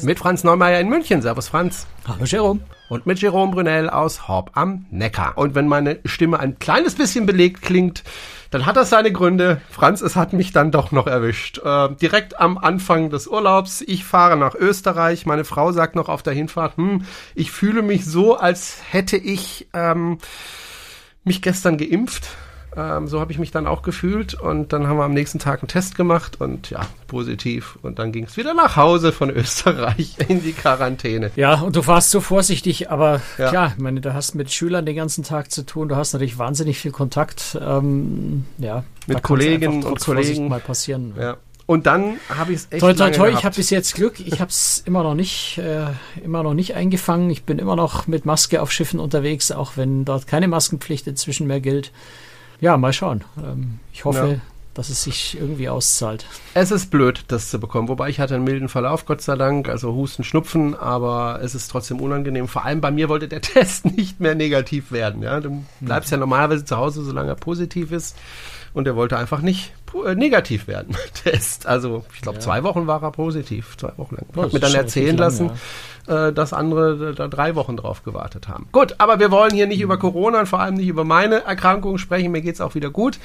Kreuzfahrt-Podcast. Mit Franz Neumeier in München. Servus, Franz. Hallo, Jerome. Und mit Jerome Brunel aus Horb am Neckar. Und wenn meine Stimme ein kleines bisschen belegt klingt, dann hat das seine Gründe. Franz, es hat mich dann doch noch erwischt. Äh, direkt am Anfang des Urlaubs. Ich fahre nach Österreich. Meine Frau sagt noch auf der Hinfahrt, hm, ich fühle mich so, als hätte ich ähm, mich gestern geimpft. Ähm, so habe ich mich dann auch gefühlt und dann haben wir am nächsten Tag einen Test gemacht und ja, positiv. Und dann ging es wieder nach Hause von Österreich in die Quarantäne. Ja, und du warst so vorsichtig, aber ja. klar, ich meine, du hast mit Schülern den ganzen Tag zu tun, du hast natürlich wahnsinnig viel Kontakt. Ähm, ja, mit Kolleginnen und Kollegen. Vorsicht mal passieren. Ja. Und dann habe ich es echt Toi, toi, toi, ich habe bis jetzt Glück. Ich habe es immer noch nicht, äh, immer noch nicht eingefangen. Ich bin immer noch mit Maske auf Schiffen unterwegs, auch wenn dort keine Maskenpflicht inzwischen mehr gilt. Ja, mal schauen. Ähm, ich hoffe, ja. dass es sich irgendwie auszahlt. Es ist blöd, das zu bekommen. Wobei ich hatte einen milden Verlauf, Gott sei Dank. Also Husten, Schnupfen, aber es ist trotzdem unangenehm. Vor allem bei mir wollte der Test nicht mehr negativ werden. Ja? Du bleibst mhm. ja normalerweise zu Hause, solange er positiv ist. Und er wollte einfach nicht äh, negativ werden, Test. Also ich glaube, ja. zwei Wochen war er positiv, zwei Wochen lang. Ich habe mir dann erzählen lassen, lang, ja. äh, dass andere da drei Wochen drauf gewartet haben. Gut, aber wir wollen hier nicht mhm. über Corona und vor allem nicht über meine Erkrankung sprechen. Mir geht's auch wieder gut.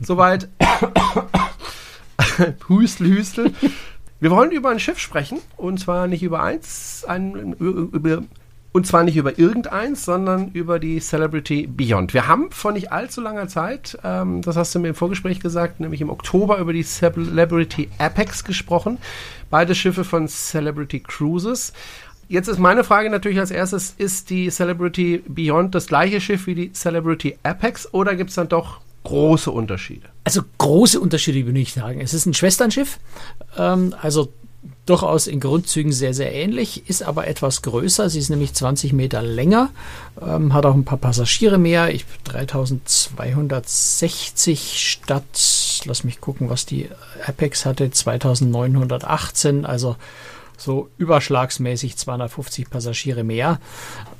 Soweit. Hüstel, Hüstel. Wir wollen über ein Schiff sprechen und zwar nicht über eins, ein, über und zwar nicht über irgendeins, sondern über die Celebrity Beyond. Wir haben vor nicht allzu langer Zeit, ähm, das hast du mir im Vorgespräch gesagt, nämlich im Oktober über die Celebrity Apex gesprochen. Beide Schiffe von Celebrity Cruises. Jetzt ist meine Frage natürlich als erstes, ist die Celebrity Beyond das gleiche Schiff wie die Celebrity Apex oder gibt es dann doch große Unterschiede? Also große Unterschiede würde ich sagen. Es ist ein Schwesternschiff, ähm, also durchaus in Grundzügen sehr, sehr ähnlich, ist aber etwas größer. Sie ist nämlich 20 Meter länger, ähm, hat auch ein paar Passagiere mehr. Ich 3260 statt, lass mich gucken, was die Apex hatte, 2918, also so überschlagsmäßig 250 Passagiere mehr.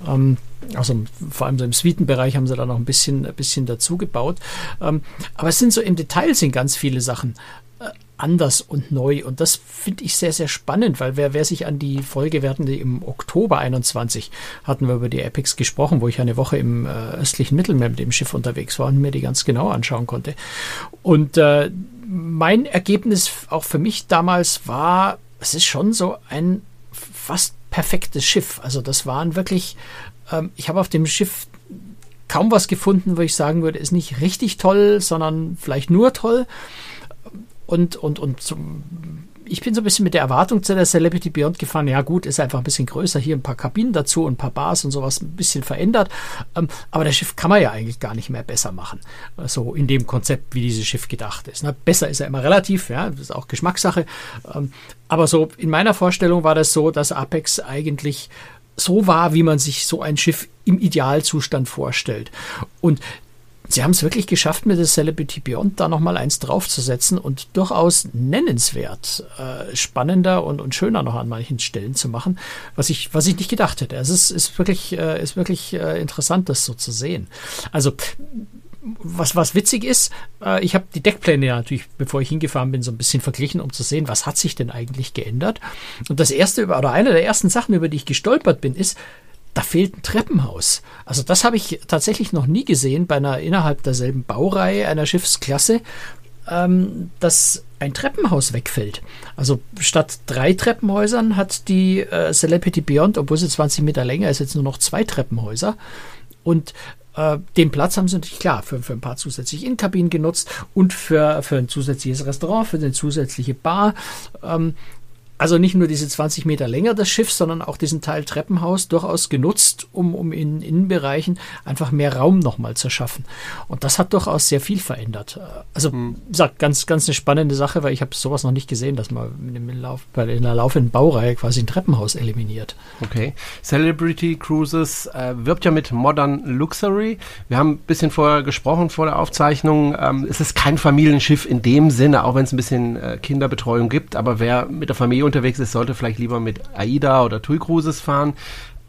Ähm, also vor allem so im Suitenbereich haben sie da noch ein bisschen, ein bisschen dazu gebaut. Ähm, aber es sind so im Detail sind ganz viele Sachen anders und neu. Und das finde ich sehr, sehr spannend, weil wer, wer sich an die Folge, wir die im Oktober 21, hatten wir über die Epics gesprochen, wo ich eine Woche im äh, östlichen Mittelmeer mit dem Schiff unterwegs war und mir die ganz genau anschauen konnte. Und äh, mein Ergebnis auch für mich damals war, es ist schon so ein fast perfektes Schiff. Also das waren wirklich, ähm, ich habe auf dem Schiff kaum was gefunden, wo ich sagen würde, ist nicht richtig toll, sondern vielleicht nur toll. Und, und, und zum, ich bin so ein bisschen mit der Erwartung zu der Celebrity Beyond gefahren. Ja, gut, ist einfach ein bisschen größer. Hier ein paar Kabinen dazu und ein paar Bars und sowas ein bisschen verändert. Ähm, aber das Schiff kann man ja eigentlich gar nicht mehr besser machen. So in dem Konzept, wie dieses Schiff gedacht ist. Na, besser ist ja immer relativ, ja, das ist auch Geschmackssache. Ähm, aber so in meiner Vorstellung war das so, dass Apex eigentlich so war, wie man sich so ein Schiff im Idealzustand vorstellt. Und Sie haben es wirklich geschafft, mit der Celebrity Beyond da nochmal eins draufzusetzen und durchaus nennenswert äh, spannender und, und schöner noch an manchen Stellen zu machen, was ich, was ich nicht gedacht hätte. Es ist, ist wirklich, äh, ist wirklich äh, interessant, das so zu sehen. Also, was, was witzig ist, äh, ich habe die Deckpläne ja natürlich, bevor ich hingefahren bin, so ein bisschen verglichen, um zu sehen, was hat sich denn eigentlich geändert. Und das erste oder eine der ersten Sachen, über die ich gestolpert bin, ist, da fehlt ein Treppenhaus. Also das habe ich tatsächlich noch nie gesehen bei einer innerhalb derselben Baureihe einer Schiffsklasse, ähm, dass ein Treppenhaus wegfällt. Also statt drei Treppenhäusern hat die äh, Celebrity Beyond, obwohl sie 20 Meter länger ist, jetzt nur noch zwei Treppenhäuser. Und äh, den Platz haben sie natürlich klar für, für ein paar zusätzliche Innenkabinen genutzt und für, für ein zusätzliches Restaurant, für eine zusätzliche Bar. Ähm, also nicht nur diese 20 Meter länger das Schiff, sondern auch diesen Teil Treppenhaus durchaus genutzt, um, um in Innenbereichen einfach mehr Raum nochmal zu schaffen. Und das hat durchaus sehr viel verändert. Also, hm. sagt ganz, ganz eine spannende Sache, weil ich habe sowas noch nicht gesehen, dass man in, Lauf, in der laufenden Baureihe quasi ein Treppenhaus eliminiert. Okay. Celebrity Cruises äh, wirbt ja mit Modern Luxury. Wir haben ein bisschen vorher gesprochen vor der Aufzeichnung. Ähm, es ist kein Familienschiff in dem Sinne, auch wenn es ein bisschen äh, Kinderbetreuung gibt, aber wer mit der Familie unterwegs ist, sollte vielleicht lieber mit AIDA oder TUI Cruises fahren.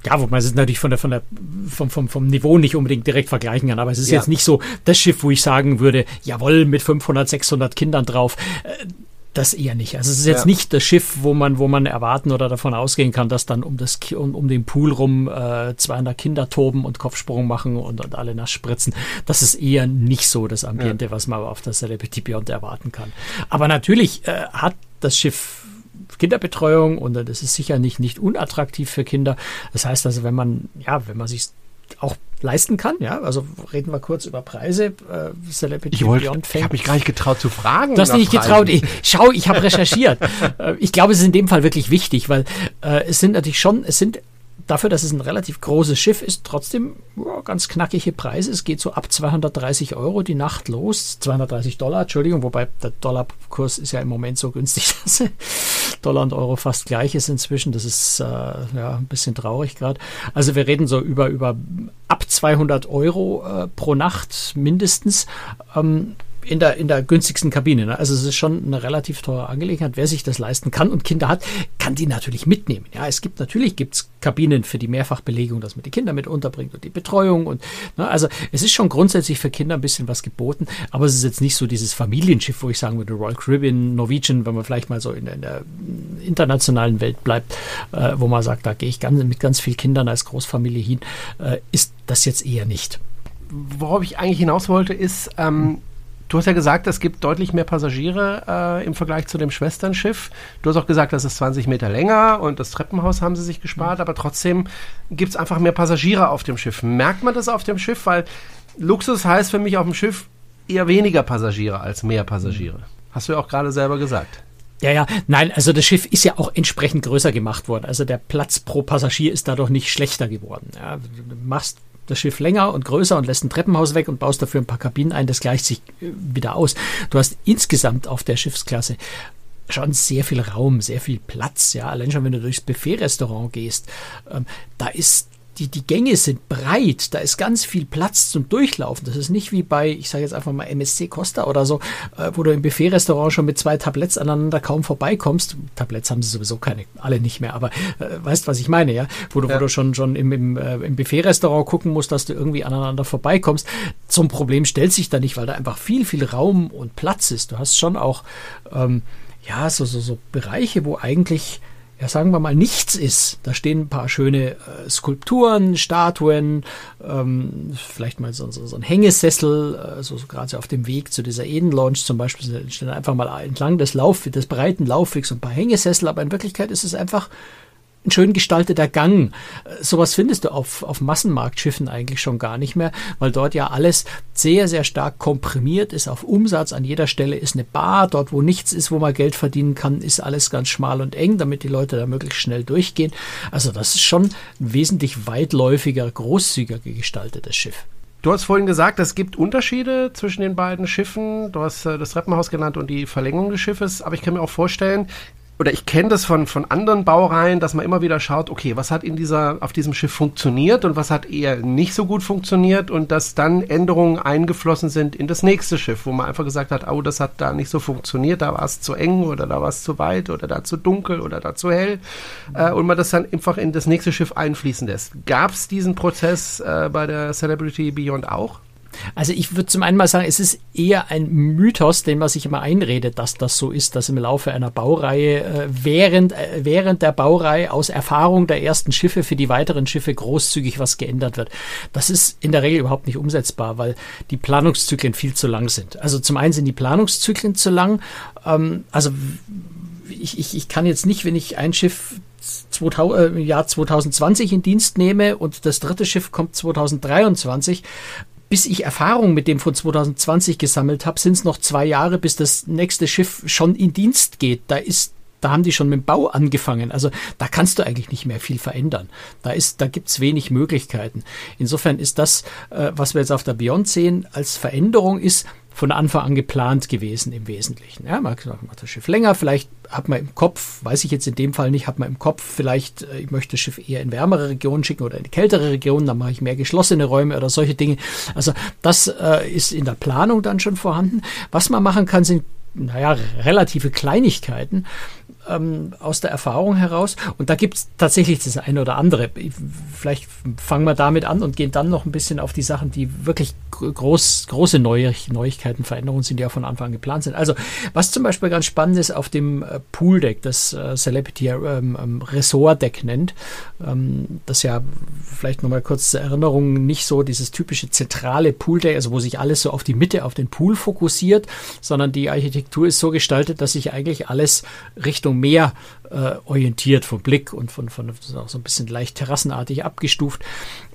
Ja, wo man es natürlich von der, von der, vom, vom, vom Niveau nicht unbedingt direkt vergleichen kann. Aber es ist ja. jetzt nicht so das Schiff, wo ich sagen würde, jawohl, mit 500, 600 Kindern drauf. Äh, Das eher nicht. Also es ist jetzt ja. nicht das Schiff, wo man, wo man erwarten oder davon ausgehen kann, dass dann um das um, um den Pool rum äh, 200 Kinder toben und Kopfsprung machen und, und alle nass spritzen. Das ist eher nicht so das Ambiente, ja. was man auf der Celebrity Beyond erwarten kann. Aber natürlich äh, hat das Schiff Kinderbetreuung und das ist sicher nicht, nicht unattraktiv für Kinder. Das heißt also, wenn man, ja, wenn man sich auch leisten kann. Ja, also reden wir kurz über Preise. Äh, Celebrity ich wollte, Beyond Ich habe mich gar nicht getraut zu fragen. Du hast nicht getraut. Ich, schau, ich habe recherchiert. Äh, ich glaube, es ist in dem Fall wirklich wichtig, weil äh, es sind natürlich schon, es sind dafür, dass es ein relativ großes Schiff ist, trotzdem ja, ganz knackige Preise. Es geht so ab 230 Euro die Nacht los. 230 Dollar, Entschuldigung, wobei der Dollarkurs ist ja im Moment so günstig, dass Dollar und Euro fast gleich ist inzwischen. Das ist äh, ja ein bisschen traurig gerade. Also wir reden so über, über ab 200 Euro äh, pro Nacht mindestens. Ähm, in der, in der günstigsten Kabine. Ne? Also es ist schon eine relativ teure Angelegenheit. Wer sich das leisten kann und Kinder hat, kann die natürlich mitnehmen. Ja, es gibt natürlich gibt's Kabinen für die Mehrfachbelegung, dass man die Kinder mit unterbringt und die Betreuung und ne, also es ist schon grundsätzlich für Kinder ein bisschen was geboten, aber es ist jetzt nicht so dieses Familienschiff, wo ich sagen würde, Royal Caribbean, Norwegian, wenn man vielleicht mal so in, in der internationalen Welt bleibt, äh, wo man sagt, da gehe ich ganz, mit ganz vielen Kindern als Großfamilie hin, äh, ist das jetzt eher nicht. Worauf ich eigentlich hinaus wollte, ist, ähm, Du hast ja gesagt, es gibt deutlich mehr Passagiere äh, im Vergleich zu dem Schwesternschiff. Du hast auch gesagt, das ist 20 Meter länger und das Treppenhaus haben sie sich gespart, aber trotzdem gibt es einfach mehr Passagiere auf dem Schiff. Merkt man das auf dem Schiff? Weil Luxus heißt für mich auf dem Schiff eher weniger Passagiere als mehr Passagiere. Hast du ja auch gerade selber gesagt. Ja, ja, nein, also das Schiff ist ja auch entsprechend größer gemacht worden. Also der Platz pro Passagier ist dadurch nicht schlechter geworden. Ja, du machst das Schiff länger und größer und lässt ein Treppenhaus weg und baust dafür ein paar Kabinen ein. Das gleicht sich äh, wieder aus. Du hast insgesamt auf der Schiffsklasse schon sehr viel Raum, sehr viel Platz. Ja, allein schon wenn du durchs Buffet-Restaurant gehst, ähm, da ist die, die Gänge sind breit, da ist ganz viel Platz zum Durchlaufen. Das ist nicht wie bei, ich sage jetzt einfach mal MSC Costa oder so, äh, wo du im Buffet-Restaurant schon mit zwei Tabletts aneinander kaum vorbeikommst. Tabletts haben sie sowieso keine, alle nicht mehr, aber äh, weißt, was ich meine, ja? Wo du, ja. wo du schon, schon im, im, äh, im Buffet-Restaurant gucken musst, dass du irgendwie aneinander vorbeikommst. Zum Problem stellt sich da nicht, weil da einfach viel, viel Raum und Platz ist. Du hast schon auch, ähm, ja, so, so, so Bereiche, wo eigentlich ja, sagen wir mal, nichts ist. Da stehen ein paar schöne äh, Skulpturen, Statuen, ähm, vielleicht mal so, so, so ein Hängesessel, äh, so, so gerade auf dem Weg zu dieser Eden Lounge zum Beispiel, stehen einfach mal entlang des Lauf, des breiten Laufwegs ein paar Hängesessel, aber in Wirklichkeit ist es einfach ein schön gestalteter Gang. Sowas findest du auf, auf Massenmarktschiffen eigentlich schon gar nicht mehr, weil dort ja alles sehr, sehr stark komprimiert ist auf Umsatz. An jeder Stelle ist eine Bar. Dort, wo nichts ist, wo man Geld verdienen kann, ist alles ganz schmal und eng, damit die Leute da möglichst schnell durchgehen. Also das ist schon wesentlich weitläufiger, großzügiger gestaltetes Schiff. Du hast vorhin gesagt, es gibt Unterschiede zwischen den beiden Schiffen. Du hast äh, das Treppenhaus genannt und die Verlängerung des Schiffes. Aber ich kann mir auch vorstellen, oder ich kenne das von, von anderen Baureihen, dass man immer wieder schaut, okay, was hat in dieser, auf diesem Schiff funktioniert und was hat eher nicht so gut funktioniert und dass dann Änderungen eingeflossen sind in das nächste Schiff, wo man einfach gesagt hat, oh, das hat da nicht so funktioniert, da war es zu eng oder da war es zu weit oder da zu dunkel oder da zu hell äh, und man das dann einfach in das nächste Schiff einfließen lässt. Gab es diesen Prozess äh, bei der Celebrity Beyond auch? Also ich würde zum einen mal sagen, es ist eher ein Mythos, den man sich immer einredet, dass das so ist, dass im Laufe einer Baureihe äh, während, äh, während der Baureihe aus Erfahrung der ersten Schiffe für die weiteren Schiffe großzügig was geändert wird. Das ist in der Regel überhaupt nicht umsetzbar, weil die Planungszyklen viel zu lang sind. Also zum einen sind die Planungszyklen zu lang. Ähm, also ich, ich, ich kann jetzt nicht, wenn ich ein Schiff 2000, äh, im Jahr 2020 in Dienst nehme und das dritte Schiff kommt 2023, bis ich Erfahrung mit dem von 2020 gesammelt habe, sind es noch zwei Jahre, bis das nächste Schiff schon in Dienst geht. Da ist da haben die schon mit dem Bau angefangen. Also da kannst du eigentlich nicht mehr viel verändern. Da da gibt's wenig Möglichkeiten. Insofern ist das, äh, was wir jetzt auf der Beyond sehen, als Veränderung ist, von Anfang an geplant gewesen im Wesentlichen. Ja, man macht das Schiff länger, vielleicht hat man im Kopf, weiß ich jetzt in dem Fall nicht, hat man im Kopf vielleicht, äh, ich möchte das Schiff eher in wärmere Regionen schicken oder in kältere Regionen, dann mache ich mehr geschlossene Räume oder solche Dinge. Also das äh, ist in der Planung dann schon vorhanden. Was man machen kann, sind naja, relative Kleinigkeiten. Ähm, aus der Erfahrung heraus. Und da gibt es tatsächlich das eine oder andere. Vielleicht fangen wir damit an und gehen dann noch ein bisschen auf die Sachen, die wirklich groß, große Neu Neuigkeiten, Veränderungen sind, die ja von Anfang an geplant sind. Also, was zum Beispiel ganz spannend ist auf dem äh, Pool-Deck, das äh, Celebrity ähm, ähm, Resort-Deck nennt, ähm, das ja vielleicht nochmal kurz zur Erinnerung nicht so dieses typische zentrale Pool-Deck, also wo sich alles so auf die Mitte, auf den Pool fokussiert, sondern die Architektur ist so gestaltet, dass sich eigentlich alles Richtung Meer äh, orientiert vom Blick und von, von auch so ein bisschen leicht terrassenartig abgestuft.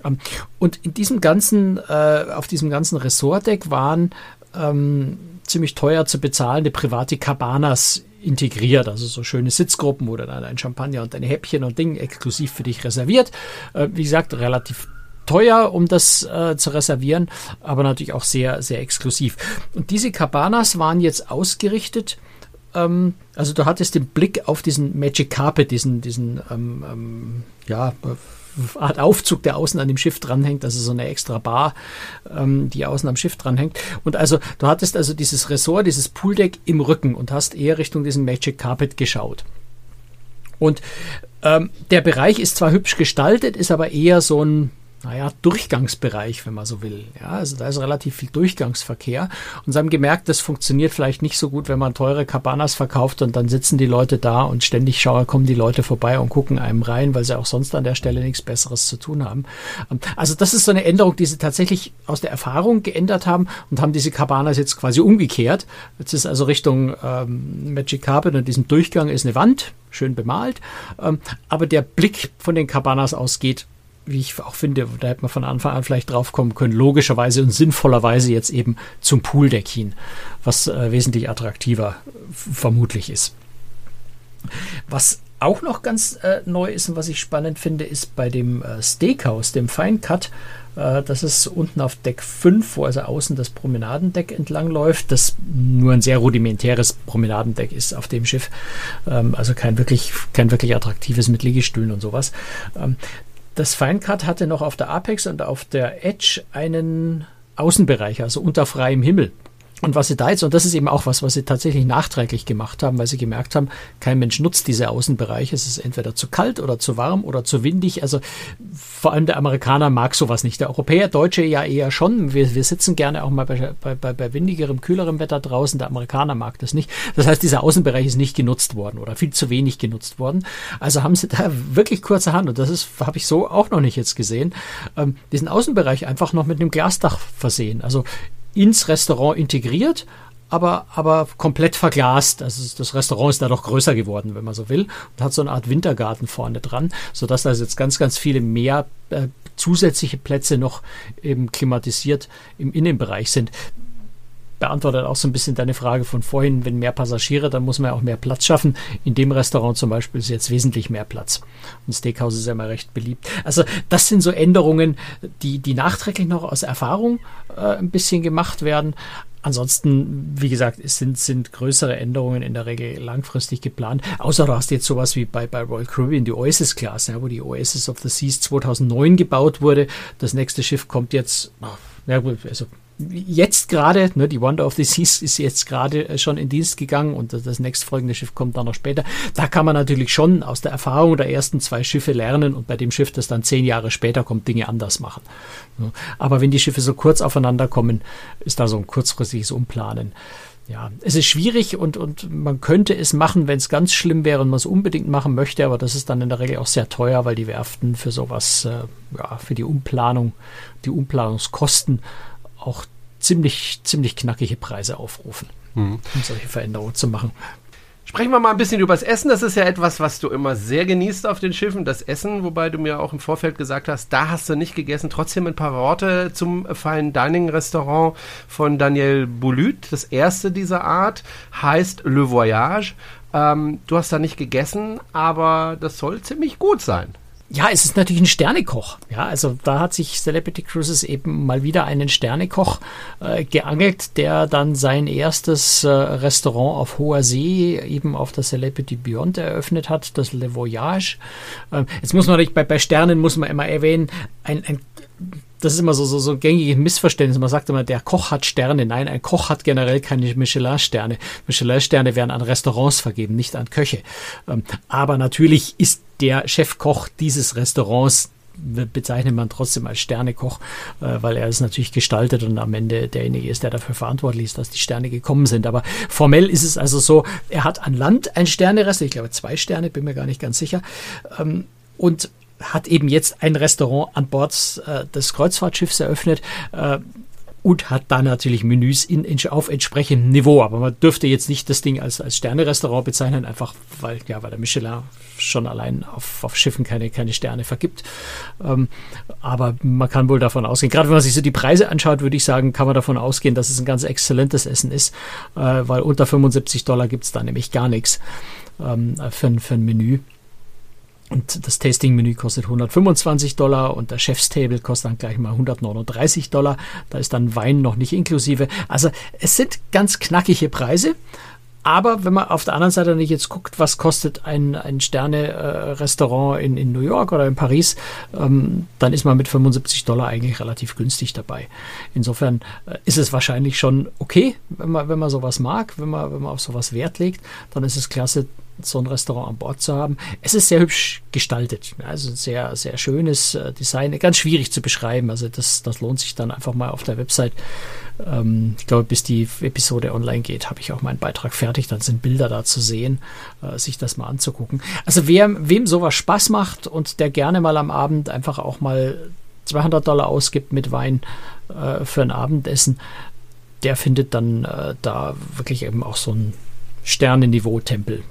Ähm, und in diesem ganzen, äh, auf diesem ganzen Ressortdeck waren ähm, ziemlich teuer zu bezahlende private Cabanas integriert, also so schöne Sitzgruppen oder dann ein Champagner und ein Häppchen und Ding exklusiv für dich reserviert. Äh, wie gesagt, relativ teuer, um das äh, zu reservieren, aber natürlich auch sehr, sehr exklusiv. Und diese Cabanas waren jetzt ausgerichtet ähm, also du hattest den Blick auf diesen Magic Carpet, diesen, diesen ähm, ähm, ja, Art Aufzug, der außen an dem Schiff dranhängt, also so eine extra Bar, ähm, die außen am Schiff dranhängt. Und also du hattest also dieses Ressort, dieses Pooldeck im Rücken und hast eher Richtung diesen Magic Carpet geschaut. Und ähm, der Bereich ist zwar hübsch gestaltet, ist aber eher so ein naja, Durchgangsbereich, wenn man so will. Ja, also da ist relativ viel Durchgangsverkehr. Und sie haben gemerkt, das funktioniert vielleicht nicht so gut, wenn man teure Cabanas verkauft und dann sitzen die Leute da und ständig schauen, kommen die Leute vorbei und gucken einem rein, weil sie auch sonst an der Stelle nichts Besseres zu tun haben. Also das ist so eine Änderung, die sie tatsächlich aus der Erfahrung geändert haben und haben diese Cabanas jetzt quasi umgekehrt. Jetzt ist also Richtung ähm, Magic Carpet und diesem Durchgang ist eine Wand, schön bemalt, ähm, aber der Blick von den Cabanas aus geht wie ich auch finde, da hätte man von Anfang an vielleicht drauf kommen können, logischerweise und sinnvollerweise jetzt eben zum Pooldeck hin, was äh, wesentlich attraktiver vermutlich ist. Was auch noch ganz äh, neu ist und was ich spannend finde, ist bei dem äh, Steakhouse, dem Fine Cut. Äh, das ist unten auf Deck 5, wo also außen das Promenadendeck entlang läuft, das nur ein sehr rudimentäres Promenadendeck ist auf dem Schiff. Ähm, also kein wirklich, kein wirklich attraktives mit Liegestühlen und sowas. Ähm, das Finecut hatte noch auf der Apex und auf der Edge einen Außenbereich, also unter freiem Himmel. Und was sie da jetzt, und das ist eben auch was, was sie tatsächlich nachträglich gemacht haben, weil sie gemerkt haben, kein Mensch nutzt diese Außenbereiche. Es ist entweder zu kalt oder zu warm oder zu windig. Also vor allem der Amerikaner mag sowas nicht. Der Europäer, Deutsche ja eher schon. Wir, wir sitzen gerne auch mal bei, bei, bei, windigerem, kühlerem Wetter draußen. Der Amerikaner mag das nicht. Das heißt, dieser Außenbereich ist nicht genutzt worden oder viel zu wenig genutzt worden. Also haben sie da wirklich kurze Hand, und das ist, habe ich so auch noch nicht jetzt gesehen, ähm, diesen Außenbereich einfach noch mit einem Glasdach versehen. Also ins Restaurant integriert, aber, aber komplett verglast. Also das Restaurant ist da doch größer geworden, wenn man so will, und hat so eine Art Wintergarten vorne dran, sodass da jetzt ganz, ganz viele mehr äh, zusätzliche Plätze noch eben klimatisiert im Innenbereich sind beantwortet auch so ein bisschen deine Frage von vorhin, wenn mehr Passagiere, dann muss man ja auch mehr Platz schaffen. In dem Restaurant zum Beispiel ist jetzt wesentlich mehr Platz. Und Steakhouse ist ja immer recht beliebt. Also das sind so Änderungen, die, die nachträglich noch aus Erfahrung äh, ein bisschen gemacht werden. Ansonsten, wie gesagt, es sind, sind größere Änderungen in der Regel langfristig geplant. Außer du hast jetzt sowas wie bei, bei Royal Caribbean, die Oasis Class, ja, wo die Oasis of the Seas 2009 gebaut wurde. Das nächste Schiff kommt jetzt, ja, also jetzt gerade, ne, die Wonder of the Seas ist jetzt gerade äh, schon in Dienst gegangen und das nächstfolgende Schiff kommt dann noch später. Da kann man natürlich schon aus der Erfahrung der ersten zwei Schiffe lernen und bei dem Schiff, das dann zehn Jahre später kommt, Dinge anders machen. Aber wenn die Schiffe so kurz aufeinander kommen, ist da so ein kurzfristiges Umplanen. Ja, es ist schwierig und, und man könnte es machen, wenn es ganz schlimm wäre und man es unbedingt machen möchte, aber das ist dann in der Regel auch sehr teuer, weil die Werften für sowas, äh, ja, für die Umplanung, die Umplanungskosten auch ziemlich, ziemlich knackige Preise aufrufen, mhm. um solche Veränderungen zu machen. Sprechen wir mal ein bisschen über das Essen. Das ist ja etwas, was du immer sehr genießt auf den Schiffen. Das Essen, wobei du mir auch im Vorfeld gesagt hast, da hast du nicht gegessen. Trotzdem ein paar Worte zum Fine Dining Restaurant von Daniel Boulut. Das erste dieser Art heißt Le Voyage. Ähm, du hast da nicht gegessen, aber das soll ziemlich gut sein. Ja, es ist natürlich ein Sternekoch. Ja, also da hat sich Celebrity Cruises eben mal wieder einen Sternekoch äh, geangelt, der dann sein erstes äh, Restaurant auf hoher See eben auf der Celebrity Beyond eröffnet hat, das Le Voyage. Ähm, jetzt muss man nicht, bei, bei Sternen muss man immer erwähnen, ein, ein das ist immer so, so, so ein gängiges Missverständnis. Man sagt immer, der Koch hat Sterne. Nein, ein Koch hat generell keine Michelin-Sterne. Michelin-Sterne werden an Restaurants vergeben, nicht an Köche. Ähm, aber natürlich ist der Chefkoch dieses Restaurants bezeichnet man trotzdem als Sternekoch, äh, weil er es natürlich gestaltet und am Ende derjenige ist, der dafür verantwortlich ist, dass die Sterne gekommen sind. Aber formell ist es also so, er hat an Land ein Sternerest, ich glaube zwei Sterne, bin mir gar nicht ganz sicher. Ähm, und hat eben jetzt ein Restaurant an Bord äh, des Kreuzfahrtschiffs eröffnet. Äh, und hat da natürlich Menüs in, in, auf entsprechendem Niveau. Aber man dürfte jetzt nicht das Ding als, als Sterne-Restaurant bezeichnen, einfach weil, ja, weil der Michelin schon allein auf, auf Schiffen keine, keine Sterne vergibt. Ähm, aber man kann wohl davon ausgehen, gerade wenn man sich so die Preise anschaut, würde ich sagen, kann man davon ausgehen, dass es ein ganz exzellentes Essen ist, äh, weil unter 75 Dollar gibt es da nämlich gar nichts ähm, für, für ein Menü. Und das Tasting-Menü kostet 125 Dollar und der Chef's Table kostet dann gleich mal 139 Dollar. Da ist dann Wein noch nicht inklusive. Also es sind ganz knackige Preise. Aber wenn man auf der anderen Seite nicht jetzt guckt, was kostet ein, ein Sterne-Restaurant in, in New York oder in Paris, ähm, dann ist man mit 75 Dollar eigentlich relativ günstig dabei. Insofern äh, ist es wahrscheinlich schon okay, wenn man, wenn man sowas mag, wenn man, wenn man auf sowas Wert legt, dann ist es klasse, so ein Restaurant an Bord zu haben. Es ist sehr hübsch gestaltet, also sehr, sehr schönes äh, Design, ganz schwierig zu beschreiben. Also das, das lohnt sich dann einfach mal auf der Website. Ähm, ich glaube, bis die Episode online geht, habe ich auch meinen Beitrag fertig. Dann sind Bilder da zu sehen, äh, sich das mal anzugucken. Also wer, wem sowas Spaß macht und der gerne mal am Abend einfach auch mal 200 Dollar ausgibt mit Wein äh, für ein Abendessen, der findet dann äh, da wirklich eben auch so ein Sternenniveau-Tempel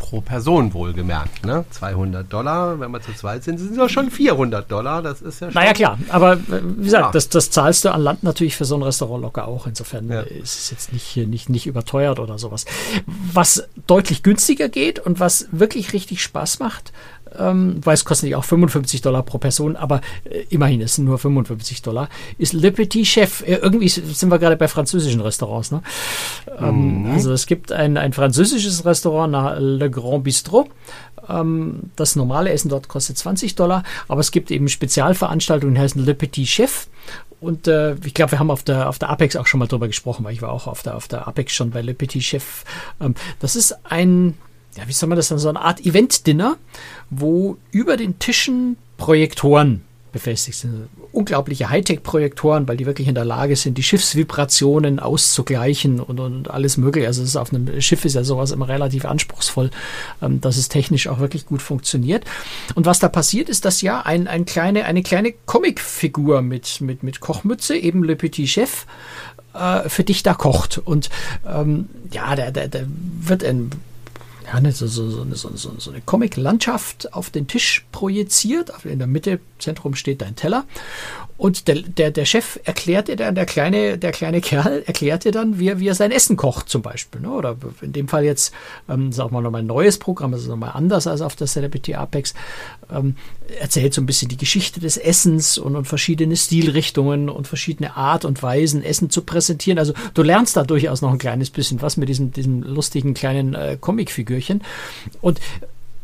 pro Person wohlgemerkt. Ne? 200 Dollar, wenn wir zu zweit sind, sind es ja schon 400 Dollar. Das ist ja schon. Naja, klar. Aber äh, wie gesagt, ja. das, das zahlst du an Land natürlich für so ein Restaurant locker auch. Insofern ja. ist es jetzt nicht, nicht, nicht überteuert oder sowas. Was deutlich günstiger geht und was wirklich richtig Spaß macht, ähm, weil es kostet nicht auch 55 Dollar pro Person, aber äh, immerhin, es sind nur 55 Dollar, ist Le Petit Chef. Äh, irgendwie sind wir gerade bei französischen Restaurants. Ne? Ähm, mhm. Also es gibt ein, ein französisches Restaurant, nach Le Grand Bistrot. Ähm, das normale Essen dort kostet 20 Dollar, aber es gibt eben Spezialveranstaltungen, die heißen Le Petit Chef. Und äh, ich glaube, wir haben auf der, auf der Apex auch schon mal drüber gesprochen, weil ich war auch auf der, auf der Apex schon bei Le Petit Chef. Ähm, das ist ein ja, wie soll man das dann, so eine Art Event-Dinner, wo über den Tischen Projektoren befestigt sind. Unglaubliche Hightech-Projektoren, weil die wirklich in der Lage sind, die Schiffsvibrationen auszugleichen und, und alles mögliche. Also ist auf einem Schiff ist ja sowas immer relativ anspruchsvoll, ähm, dass es technisch auch wirklich gut funktioniert. Und was da passiert, ist, dass ja ein, ein kleine, eine kleine Comicfigur mit, mit, mit Kochmütze, eben Le Petit Chef, äh, für dich da kocht. Und ähm, ja, der, der, der wird ein ja, so, so, so, so, eine Comic-Landschaft auf den Tisch projiziert. In der Mitte, Zentrum steht dein Teller. Und der, der, der Chef erklärt dir dann, der kleine, der kleine Kerl erklärt dir dann, wie er, wie er sein Essen kocht zum Beispiel. Ne? Oder in dem Fall jetzt, ähm, sagen wir nochmal ein neues Programm, ist nochmal anders als auf der Celebrity Apex, ähm, erzählt so ein bisschen die Geschichte des Essens und, und verschiedene Stilrichtungen und verschiedene Art und Weisen, Essen zu präsentieren. Also du lernst da durchaus noch ein kleines bisschen was mit diesem, diesem lustigen kleinen äh, Comicfigürchen. Und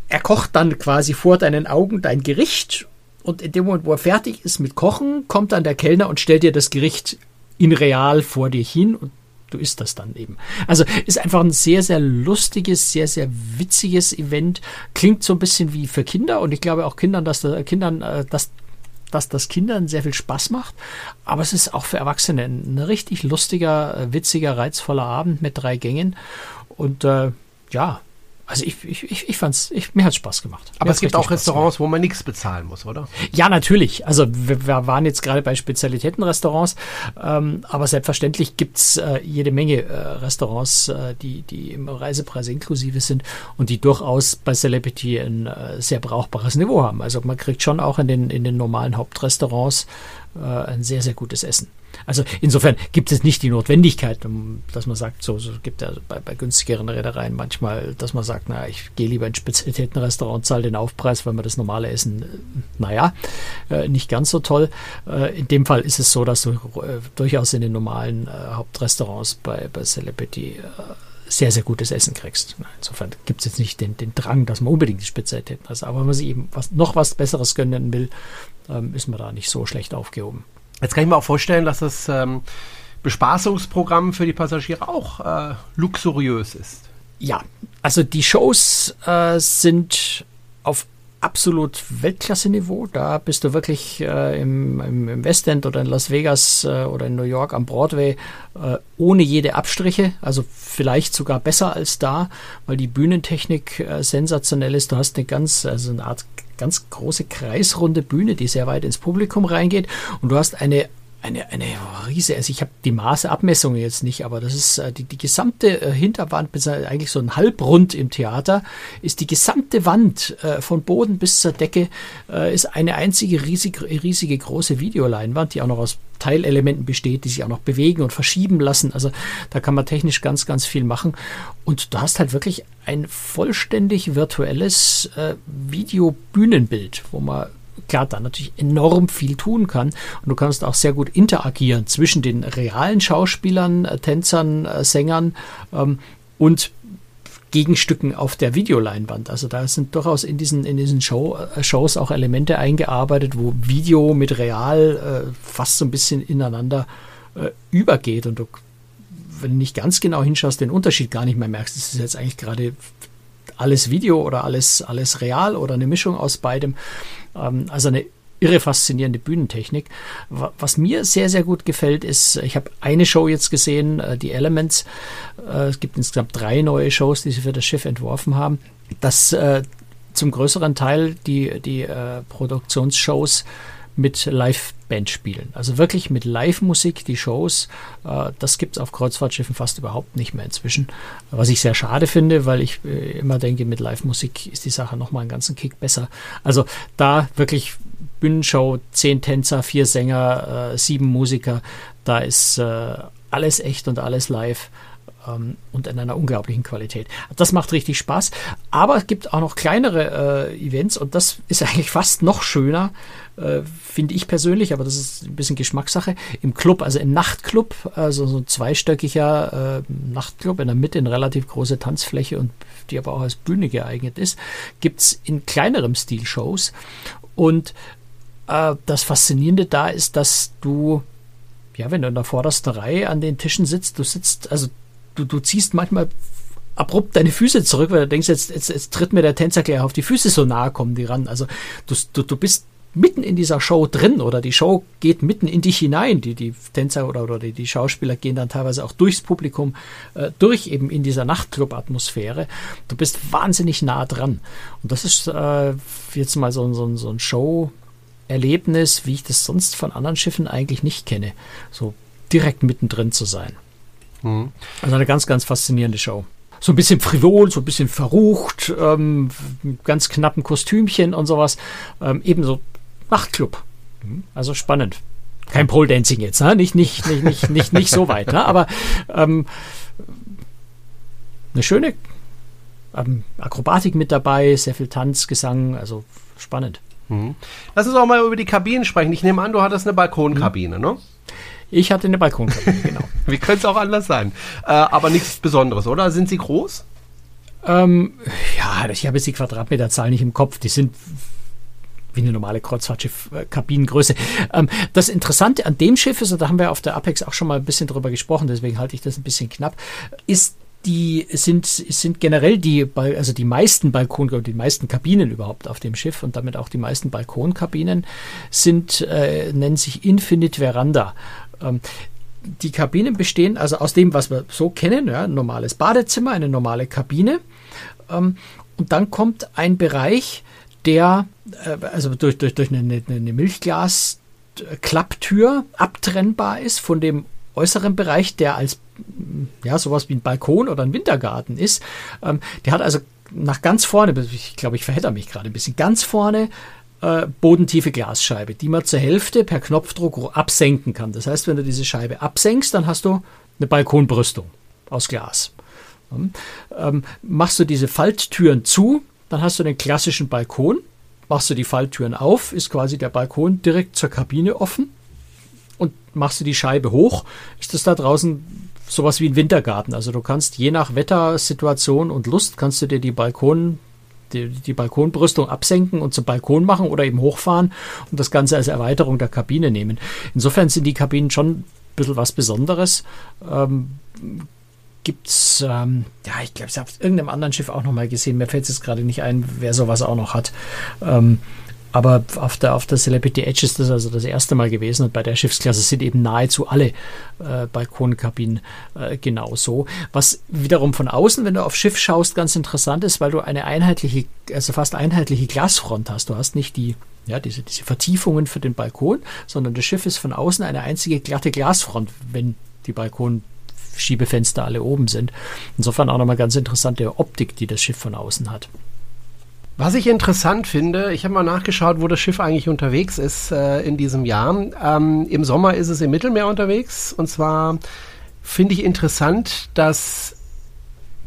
er kocht dann quasi vor deinen Augen dein Gericht und in dem Moment, wo er fertig ist mit Kochen, kommt dann der Kellner und stellt dir das Gericht in real vor dir hin und du isst das dann eben. Also ist einfach ein sehr, sehr lustiges, sehr, sehr witziges Event. Klingt so ein bisschen wie für Kinder und ich glaube auch Kindern, dass das, Kindern, äh, dass, dass das Kindern sehr viel Spaß macht. Aber es ist auch für Erwachsene ein richtig lustiger, äh, witziger, reizvoller Abend mit drei Gängen. Und äh, ja, also ich, ich, ich, ich fand's, ich, mir hat's Spaß gemacht. Aber es gibt auch Restaurants, wo man nichts bezahlen muss, oder? Ja, natürlich. Also wir, wir waren jetzt gerade bei Spezialitätenrestaurants, ähm, aber selbstverständlich gibt's äh, jede Menge äh, Restaurants, äh, die, die im Reisepreis inklusive sind und die durchaus bei Celebrity ein äh, sehr brauchbares Niveau haben. Also man kriegt schon auch in den, in den normalen Hauptrestaurants äh, ein sehr, sehr gutes Essen. Also insofern gibt es nicht die Notwendigkeit, dass man sagt, so, so gibt ja bei, bei günstigeren Reedereien manchmal, dass man sagt, na, ich gehe lieber ins Spezialitätenrestaurant, zahle den Aufpreis, weil man das normale Essen, äh, naja, äh, nicht ganz so toll. Äh, in dem Fall ist es so, dass du durchaus in den normalen Hauptrestaurants bei, bei Celebrity sehr, sehr gutes Essen kriegst. Insofern gibt es jetzt nicht den, den Drang, dass man unbedingt die Spezialitäten hat. Aber wenn man sich eben was, noch was Besseres gönnen will, ähm, ist man da nicht so schlecht aufgehoben. Jetzt kann ich mir auch vorstellen, dass das ähm, Bespaßungsprogramm für die Passagiere auch äh, luxuriös ist. Ja, also die Shows äh, sind auf absolut Weltklasse-Niveau. Da bist du wirklich äh, im, im, im Westend oder in Las Vegas äh, oder in New York am Broadway äh, ohne jede Abstriche. Also vielleicht sogar besser als da, weil die Bühnentechnik äh, sensationell ist. Du hast eine ganz, also eine Art ganz große kreisrunde Bühne, die sehr weit ins Publikum reingeht. Und du hast eine eine, eine riese, also ich habe die Maßeabmessungen jetzt nicht, aber das ist äh, die, die gesamte äh, Hinterwand, bis eigentlich so ein Halbrund im Theater, ist die gesamte Wand äh, von Boden bis zur Decke, äh, ist eine einzige riesig, riesige große Videoleinwand, die auch noch aus Teilelementen besteht, die sich auch noch bewegen und verschieben lassen. Also da kann man technisch ganz, ganz viel machen. Und du hast halt wirklich ein vollständig virtuelles äh, Videobühnenbild, wo man klar dann natürlich enorm viel tun kann. Und du kannst auch sehr gut interagieren zwischen den realen Schauspielern, äh, Tänzern, äh, Sängern ähm, und Gegenstücken auf der Videoleinwand. Also da sind durchaus in diesen, in diesen Show, äh, Shows auch Elemente eingearbeitet, wo Video mit Real äh, fast so ein bisschen ineinander äh, übergeht und du, wenn du nicht ganz genau hinschaust, den Unterschied gar nicht mehr merkst. Ist jetzt eigentlich gerade alles Video oder alles, alles real oder eine Mischung aus beidem. Ähm, also eine irre faszinierende Bühnentechnik. Was mir sehr, sehr gut gefällt, ist, ich habe eine Show jetzt gesehen, äh, die Elements. Äh, es gibt insgesamt drei neue Shows, die sie für das Schiff entworfen haben. Das äh, zum größeren Teil die, die Produktionsshows mit Live-Band spielen. Also wirklich mit Live-Musik, die Shows, äh, das gibt es auf Kreuzfahrtschiffen fast überhaupt nicht mehr inzwischen. Was ich sehr schade finde, weil ich äh, immer denke, mit Live-Musik ist die Sache nochmal einen ganzen Kick besser. Also da wirklich Bühnenshow, zehn Tänzer, vier Sänger, äh, sieben Musiker, da ist äh, alles echt und alles live ähm, und in einer unglaublichen Qualität. Das macht richtig Spaß. Aber es gibt auch noch kleinere äh, Events und das ist eigentlich fast noch schöner, äh, finde ich persönlich, aber das ist ein bisschen Geschmackssache. Im Club, also im Nachtclub, also so ein zweistöckiger äh, Nachtclub in der Mitte, eine relativ große Tanzfläche und die aber auch als Bühne geeignet ist, gibt es in kleinerem Stil Shows. Und äh, das Faszinierende da ist, dass du ja, wenn du in der vordersten Reihe an den Tischen sitzt, du sitzt, also du, du ziehst manchmal abrupt deine Füße zurück, weil du denkst, jetzt, jetzt, jetzt tritt mir der Tänzer gleich auf die Füße, so nahe kommen die ran. Also du, du, du bist mitten in dieser Show drin oder die Show geht mitten in dich hinein. Die, die Tänzer oder, oder die, die Schauspieler gehen dann teilweise auch durchs Publikum äh, durch, eben in dieser Nachtclub-Atmosphäre. Du bist wahnsinnig nah dran. Und das ist äh, jetzt mal so, so, so ein Show-Erlebnis, wie ich das sonst von anderen Schiffen eigentlich nicht kenne. So direkt mittendrin zu sein. Mhm. Also eine ganz, ganz faszinierende Show. So ein bisschen frivol, so ein bisschen verrucht, ähm, mit ganz knappen Kostümchen und sowas. Ähm, ebenso Nachtclub. Mhm. Also spannend. Kein Pole Dancing jetzt, ne? nicht, nicht, nicht, nicht, nicht, nicht so weit, ne? aber ähm, eine schöne ähm, Akrobatik mit dabei, sehr viel Tanz, Gesang, also spannend. Mhm. Lass uns auch mal über die Kabinen sprechen. Ich nehme an, du hattest eine Balkonkabine, mhm. ne? Ich hatte eine Balkonkabine, genau. Wie könnte es auch anders sein? Äh, aber nichts Besonderes, oder? Sind sie groß? Ähm, ja, ich habe jetzt die Quadratmeterzahl nicht im Kopf. Die sind wie eine normale Kreuzfahrtschiff-Kabinengröße. Ähm, das Interessante an dem Schiff ist, und da haben wir auf der Apex auch schon mal ein bisschen drüber gesprochen, deswegen halte ich das ein bisschen knapp, ist die sind, sind generell die, also die meisten Balkon, die meisten Kabinen überhaupt auf dem Schiff und damit auch die meisten Balkonkabinen sind, äh, nennen sich Infinite Veranda. Ähm, die Kabinen bestehen also aus dem, was wir so kennen, ja, ein normales Badezimmer, eine normale Kabine. Ähm, und dann kommt ein Bereich, der äh, also durch, durch, durch eine, eine Milchglas-Klapptür abtrennbar ist von dem äußeren Bereich, der als ja, sowas wie ein Balkon oder ein Wintergarten ist. Ähm, der hat also nach ganz vorne, ich glaube, ich verhedder mich gerade ein bisschen, ganz vorne äh, bodentiefe Glasscheibe, die man zur Hälfte per Knopfdruck absenken kann. Das heißt, wenn du diese Scheibe absenkst, dann hast du eine Balkonbrüstung aus Glas. Ähm, machst du diese Falttüren zu, dann hast du den klassischen Balkon. Machst du die Falltüren auf, ist quasi der Balkon direkt zur Kabine offen. Und machst du die Scheibe hoch, ist das da draußen sowas wie ein Wintergarten. Also du kannst je nach Wettersituation und Lust kannst du dir die Balkon die, Balkonbrüstung absenken und zum Balkon machen oder eben hochfahren und das Ganze als Erweiterung der Kabine nehmen. Insofern sind die Kabinen schon ein bisschen was Besonderes. Ähm, gibt's, ähm, ja, ich glaube, ich habe es irgendeinem anderen Schiff auch noch mal gesehen. Mir fällt es jetzt gerade nicht ein, wer sowas auch noch hat. Ähm, aber auf der, auf der Celebrity Edge ist das also das erste Mal gewesen und bei der Schiffsklasse sind eben nahezu alle äh, Balkonkabinen äh, genauso. Was wiederum von außen, wenn du auf Schiff schaust, ganz interessant ist, weil du eine einheitliche, also fast einheitliche Glasfront hast. Du hast nicht die ja, diese, diese Vertiefungen für den Balkon, sondern das Schiff ist von außen eine einzige glatte Glasfront, wenn die Balkonschiebefenster alle oben sind. Insofern auch nochmal ganz interessante Optik, die das Schiff von außen hat. Was ich interessant finde, ich habe mal nachgeschaut, wo das Schiff eigentlich unterwegs ist äh, in diesem Jahr. Ähm, Im Sommer ist es im Mittelmeer unterwegs. Und zwar finde ich interessant, dass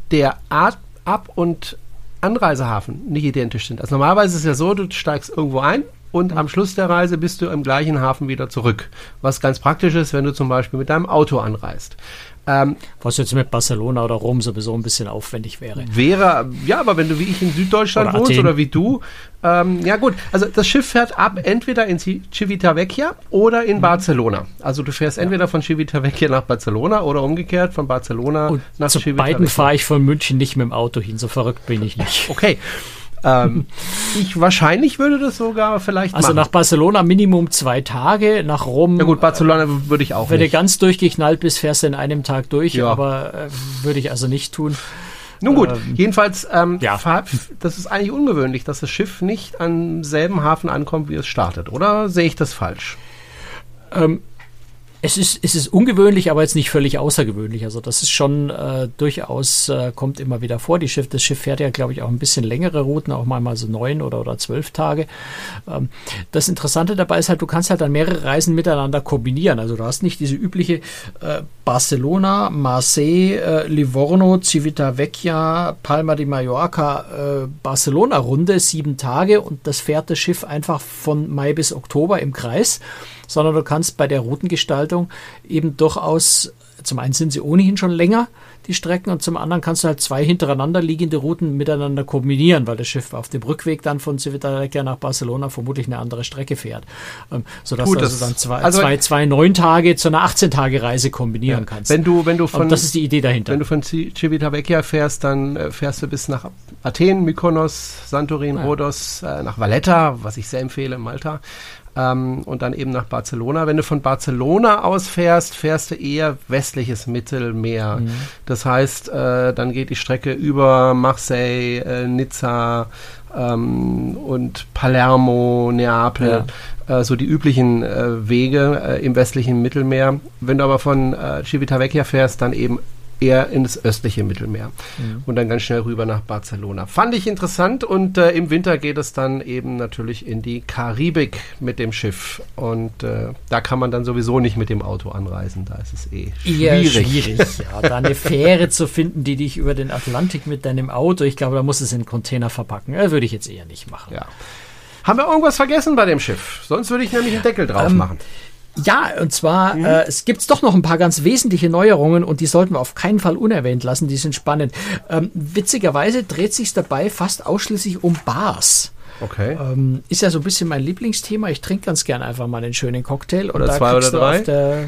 der Ab- und Anreisehafen nicht identisch sind. Also normalerweise ist es ja so, du steigst irgendwo ein und am Schluss der Reise bist du im gleichen Hafen wieder zurück. Was ganz praktisch ist, wenn du zum Beispiel mit deinem Auto anreist. Ähm, Was jetzt mit Barcelona oder Rom sowieso ein bisschen aufwendig wäre. Wäre, ja, aber wenn du wie ich in Süddeutschland oder wohnst Athen. oder wie du, ähm, ja gut, also das Schiff fährt ab entweder in Civitavecchia oder in mhm. Barcelona. Also du fährst entweder von Civitavecchia nach Barcelona oder umgekehrt von Barcelona Und nach zu Civitavecchia. beiden fahre ich von München nicht mit dem Auto hin, so verrückt bin ich nicht. Okay, ähm, ich wahrscheinlich würde das sogar vielleicht Also machen. nach Barcelona Minimum zwei Tage, nach Rom. Ja gut, Barcelona würde ich auch Wenn nicht. du ganz durchgeknallt bist, fährst du in einem Tag durch, ja. aber äh, würde ich also nicht tun. Nun gut, ähm, jedenfalls, ähm, ja. das ist eigentlich ungewöhnlich, dass das Schiff nicht am selben Hafen ankommt, wie es startet. Oder sehe ich das falsch? Ähm, es ist, es ist ungewöhnlich, aber jetzt nicht völlig außergewöhnlich. Also das ist schon äh, durchaus, äh, kommt immer wieder vor. Die Schiff, das Schiff fährt ja, glaube ich, auch ein bisschen längere Routen, auch mal, so neun oder, oder zwölf Tage. Ähm, das Interessante dabei ist halt, du kannst halt dann mehrere Reisen miteinander kombinieren. Also du hast nicht diese übliche äh, Barcelona, Marseille, äh, Livorno, Civitavecchia, Palma de Mallorca, äh, Barcelona-Runde, sieben Tage und das fährt das Schiff einfach von Mai bis Oktober im Kreis sondern du kannst bei der Routengestaltung eben durchaus, zum einen sind sie ohnehin schon länger, die Strecken, und zum anderen kannst du halt zwei hintereinander liegende Routen miteinander kombinieren, weil das Schiff auf dem Rückweg dann von Civitavecchia nach Barcelona vermutlich eine andere Strecke fährt. Ähm, sodass Gut, du also dann zwei, also zwei, zwei neun Tage zu einer 18-Tage-Reise kombinieren ja, kannst. Wenn du, wenn du von, das ist die Idee dahinter. Wenn du von Civitavecchia fährst, dann äh, fährst du bis nach Athen, Mykonos, Santorin, ja. Rhodos, äh, nach Valletta, was ich sehr empfehle, Malta ähm, und dann eben nach Barcelona. Wenn du von Barcelona aus fährst, fährst du eher westliches Mittelmeer. Mhm. Das heißt, äh, dann geht die Strecke über Marseille, äh, Nizza ähm, und Palermo, Neapel. Ja. Äh, so die üblichen äh, Wege äh, im westlichen Mittelmeer. Wenn du aber von äh, Civitavecchia fährst, dann eben eher ins östliche Mittelmeer mhm. und dann ganz schnell rüber nach Barcelona. Fand ich interessant und äh, im Winter geht es dann eben natürlich in die Karibik mit dem Schiff und äh, da kann man dann sowieso nicht mit dem Auto anreisen, da ist es eh schwierig. schwierig ja, da eine Fähre zu finden, die dich über den Atlantik mit deinem Auto, ich glaube, da muss es in Container verpacken. Das würde ich jetzt eher nicht machen. Ja. Haben wir irgendwas vergessen bei dem Schiff? Sonst würde ich nämlich einen Deckel drauf ähm, machen. Ja, und zwar, mhm. äh, es gibt doch noch ein paar ganz wesentliche Neuerungen und die sollten wir auf keinen Fall unerwähnt lassen, die sind spannend. Ähm, witzigerweise dreht sich dabei fast ausschließlich um Bars. Okay. Ähm, ist ja so ein bisschen mein Lieblingsthema. Ich trinke ganz gern einfach mal einen schönen Cocktail. Oder zwei oder drei? Der,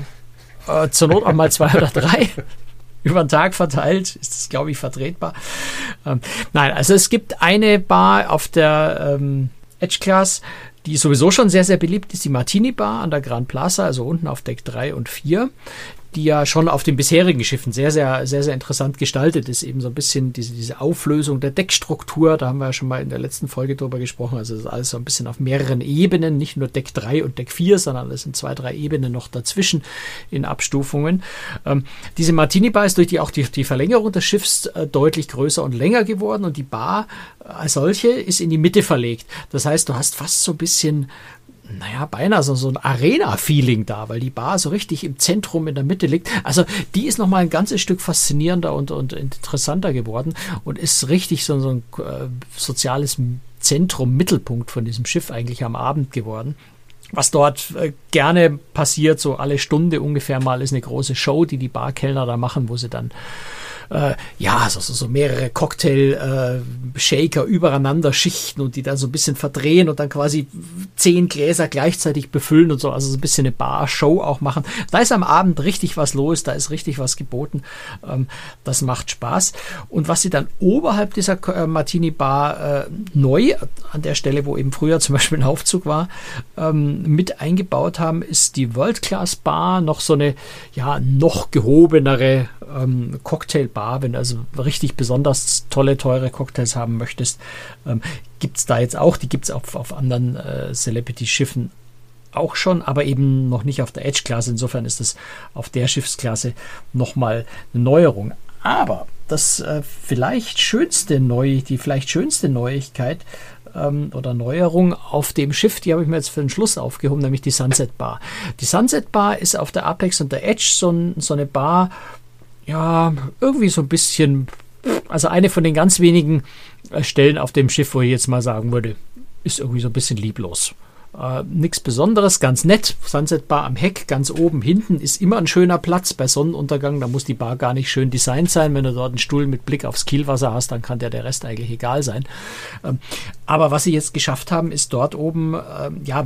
äh, zur Not auch mal zwei oder drei. Über den Tag verteilt ist das, glaube ich, vertretbar. Ähm, nein, also es gibt eine Bar auf der ähm, Edge Class, die sowieso schon sehr, sehr beliebt ist, die Martini Bar an der Grand Plaza, also unten auf Deck 3 und 4 die ja schon auf den bisherigen Schiffen sehr, sehr, sehr, sehr interessant gestaltet ist. Eben so ein bisschen diese, diese Auflösung der Deckstruktur, da haben wir ja schon mal in der letzten Folge drüber gesprochen. Also das ist alles so ein bisschen auf mehreren Ebenen, nicht nur Deck 3 und Deck 4, sondern es sind zwei, drei Ebenen noch dazwischen in Abstufungen. Ähm, diese Martini-Bar ist durch die, auch die, die Verlängerung des Schiffs äh, deutlich größer und länger geworden und die Bar als solche ist in die Mitte verlegt. Das heißt, du hast fast so ein bisschen naja, beinahe so, so ein Arena-Feeling da, weil die Bar so richtig im Zentrum in der Mitte liegt. Also die ist nochmal ein ganzes Stück faszinierender und, und interessanter geworden und ist richtig so, so ein äh, soziales Zentrum, Mittelpunkt von diesem Schiff eigentlich am Abend geworden. Was dort äh, gerne passiert, so alle Stunde ungefähr mal, ist eine große Show, die die Barkellner da machen, wo sie dann äh, ja, so, so, mehrere Cocktail-Shaker äh, übereinander schichten und die dann so ein bisschen verdrehen und dann quasi zehn Gläser gleichzeitig befüllen und so, also so ein bisschen eine Bar-Show auch machen. Da ist am Abend richtig was los, da ist richtig was geboten. Ähm, das macht Spaß. Und was sie dann oberhalb dieser äh, Martini-Bar äh, neu, an der Stelle, wo eben früher zum Beispiel ein Aufzug war, ähm, mit eingebaut haben, ist die World-Class-Bar, noch so eine, ja, noch gehobenere ähm, Cocktailbar, wenn du also richtig besonders tolle, teure Cocktails haben möchtest, ähm, gibt es da jetzt auch. Die gibt es auf, auf anderen äh, Celebrity-Schiffen auch schon, aber eben noch nicht auf der Edge-Klasse. Insofern ist es auf der Schiffsklasse nochmal eine Neuerung. Aber das äh, vielleicht schönste Neu, die vielleicht schönste Neuigkeit ähm, oder Neuerung auf dem Schiff, die habe ich mir jetzt für den Schluss aufgehoben, nämlich die Sunset Bar. Die Sunset Bar ist auf der Apex und der Edge so, so eine Bar, ja, irgendwie so ein bisschen, also eine von den ganz wenigen äh, Stellen auf dem Schiff, wo ich jetzt mal sagen würde, ist irgendwie so ein bisschen lieblos. Äh, Nichts Besonderes, ganz nett. Sunset Bar am Heck, ganz oben hinten ist immer ein schöner Platz bei Sonnenuntergang. Da muss die Bar gar nicht schön designt sein. Wenn du dort einen Stuhl mit Blick aufs Kielwasser hast, dann kann der der Rest eigentlich egal sein. Ähm, aber was sie jetzt geschafft haben, ist dort oben, ähm, ja,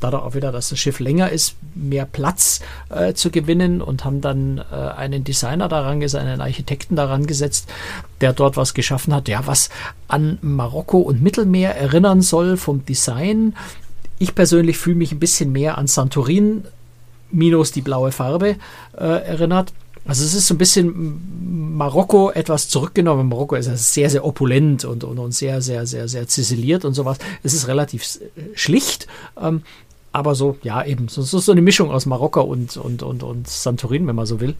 dadurch auch wieder, dass das Schiff länger ist, mehr Platz äh, zu gewinnen und haben dann äh, einen Designer daran gesetzt, einen Architekten daran gesetzt, der dort was geschaffen hat, ja, was an Marokko und Mittelmeer erinnern soll vom Design. Ich persönlich fühle mich ein bisschen mehr an Santorin minus die blaue Farbe äh, erinnert. Also es ist so ein bisschen Marokko etwas zurückgenommen. Marokko ist sehr, sehr opulent und, und, und sehr, sehr, sehr, sehr ziseliert und sowas. Es ist relativ schlicht, ähm, aber so, ja, eben, so, so eine Mischung aus Marokko und, und, und, und Santorin, wenn man so will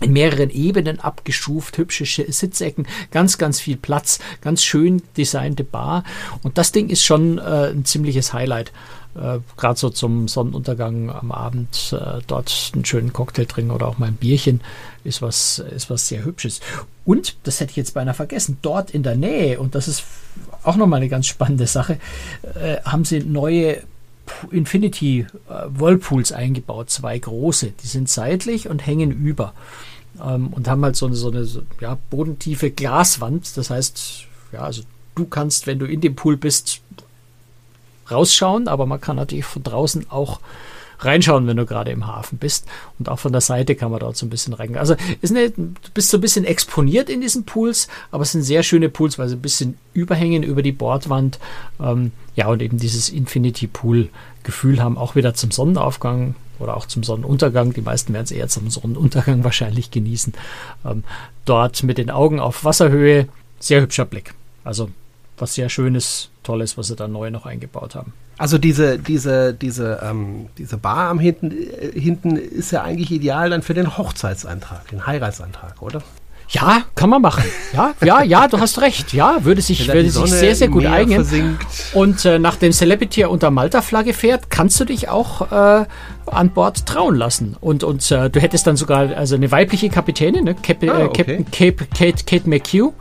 in mehreren Ebenen abgestuft, hübsche Sitzecken, ganz, ganz viel Platz, ganz schön designte Bar. Und das Ding ist schon äh, ein ziemliches Highlight. Äh, Gerade so zum Sonnenuntergang am Abend äh, dort einen schönen Cocktail trinken oder auch mal ein Bierchen ist was, ist was sehr Hübsches. Und, das hätte ich jetzt beinahe vergessen, dort in der Nähe, und das ist auch nochmal eine ganz spannende Sache, äh, haben sie neue Infinity äh, Whirlpools eingebaut, zwei große. Die sind seitlich und hängen über ähm, und haben halt so eine, so eine ja, bodentiefe Glaswand. Das heißt, ja, also du kannst, wenn du in dem Pool bist, rausschauen, aber man kann natürlich von draußen auch reinschauen, wenn du gerade im Hafen bist. Und auch von der Seite kann man dort so ein bisschen rein. Also ist eine, du bist so ein bisschen exponiert in diesen Pools, aber es sind sehr schöne Pools, weil sie ein bisschen überhängen über die Bordwand. Ähm, ja, und eben dieses Infinity Pool Gefühl haben, auch wieder zum Sonnenaufgang oder auch zum Sonnenuntergang. Die meisten werden es eher zum Sonnenuntergang wahrscheinlich genießen. Ähm, dort mit den Augen auf Wasserhöhe, sehr hübscher Blick. Also was sehr Schönes, Tolles, was sie da neu noch eingebaut haben. Also diese, diese, diese, ähm, diese Bar am hinten, äh, hinten ist ja eigentlich ideal dann für den Hochzeitsantrag, den Heiratsantrag, oder? Ja, kann man machen. Ja, ja, ja, du hast recht. Ja, würde sich, würde sich sehr, sehr gut eignen. Versinkt. Und äh, nachdem Celebrity unter Malta-Flagge fährt, kannst du dich auch äh, an Bord trauen lassen. Und, und äh, du hättest dann sogar also eine weibliche Kapitänin, ne? Cap, ah, okay. Captain Cape, Kate, Kate McHugh.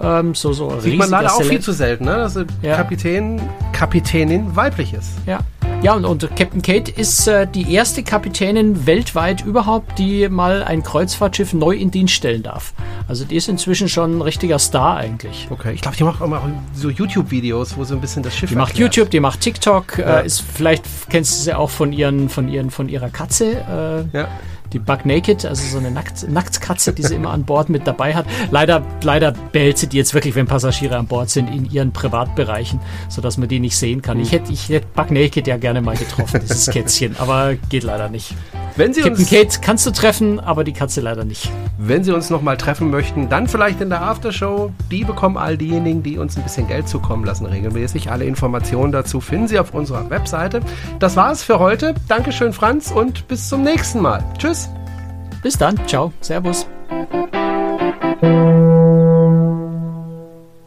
Ähm, so, so Sieht man leider auch viel zu selten, ne? dass ja. Kapitän, Kapitänin weiblich ist. Ja. Ja, und, und Captain Kate ist äh, die erste Kapitänin weltweit überhaupt, die mal ein Kreuzfahrtschiff neu in Dienst stellen darf. Also die ist inzwischen schon ein richtiger Star eigentlich. Okay, ich glaube, die macht auch mal so YouTube-Videos, wo so ein bisschen das Schiff. Die erklärt. macht YouTube, die macht TikTok. Ja. Äh, ist vielleicht kennst du sie auch von ihren, von ihren, von ihrer Katze. Äh, ja die Bug Naked, also so eine Nackt Nacktkatze, die sie immer an Bord mit dabei hat. Leider, leider behält sie die jetzt wirklich, wenn Passagiere an Bord sind, in ihren Privatbereichen, sodass man die nicht sehen kann. Ich hätte, ich hätte Bug Naked ja gerne mal getroffen, dieses Kätzchen, aber geht leider nicht. Wenn Sie Captain Kate kannst du treffen, aber die Katze leider nicht. Wenn Sie uns nochmal treffen möchten, dann vielleicht in der Aftershow. Die bekommen all diejenigen, die uns ein bisschen Geld zukommen lassen, regelmäßig. Alle Informationen dazu finden Sie auf unserer Webseite. Das war's für heute. Dankeschön, Franz, und bis zum nächsten Mal. Tschüss. Bis dann. Ciao. Servus.